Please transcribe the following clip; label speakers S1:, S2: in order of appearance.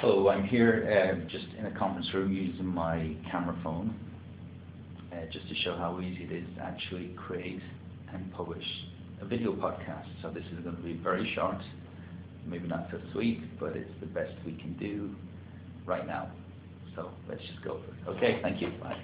S1: Hello, I'm here uh, just in a conference room using my camera phone uh, just to show how easy it is to actually create and publish a video podcast. So this is going to be very short, maybe not so sweet, but it's the best we can do right now. So let's just go for it. Okay, thank you. Bye.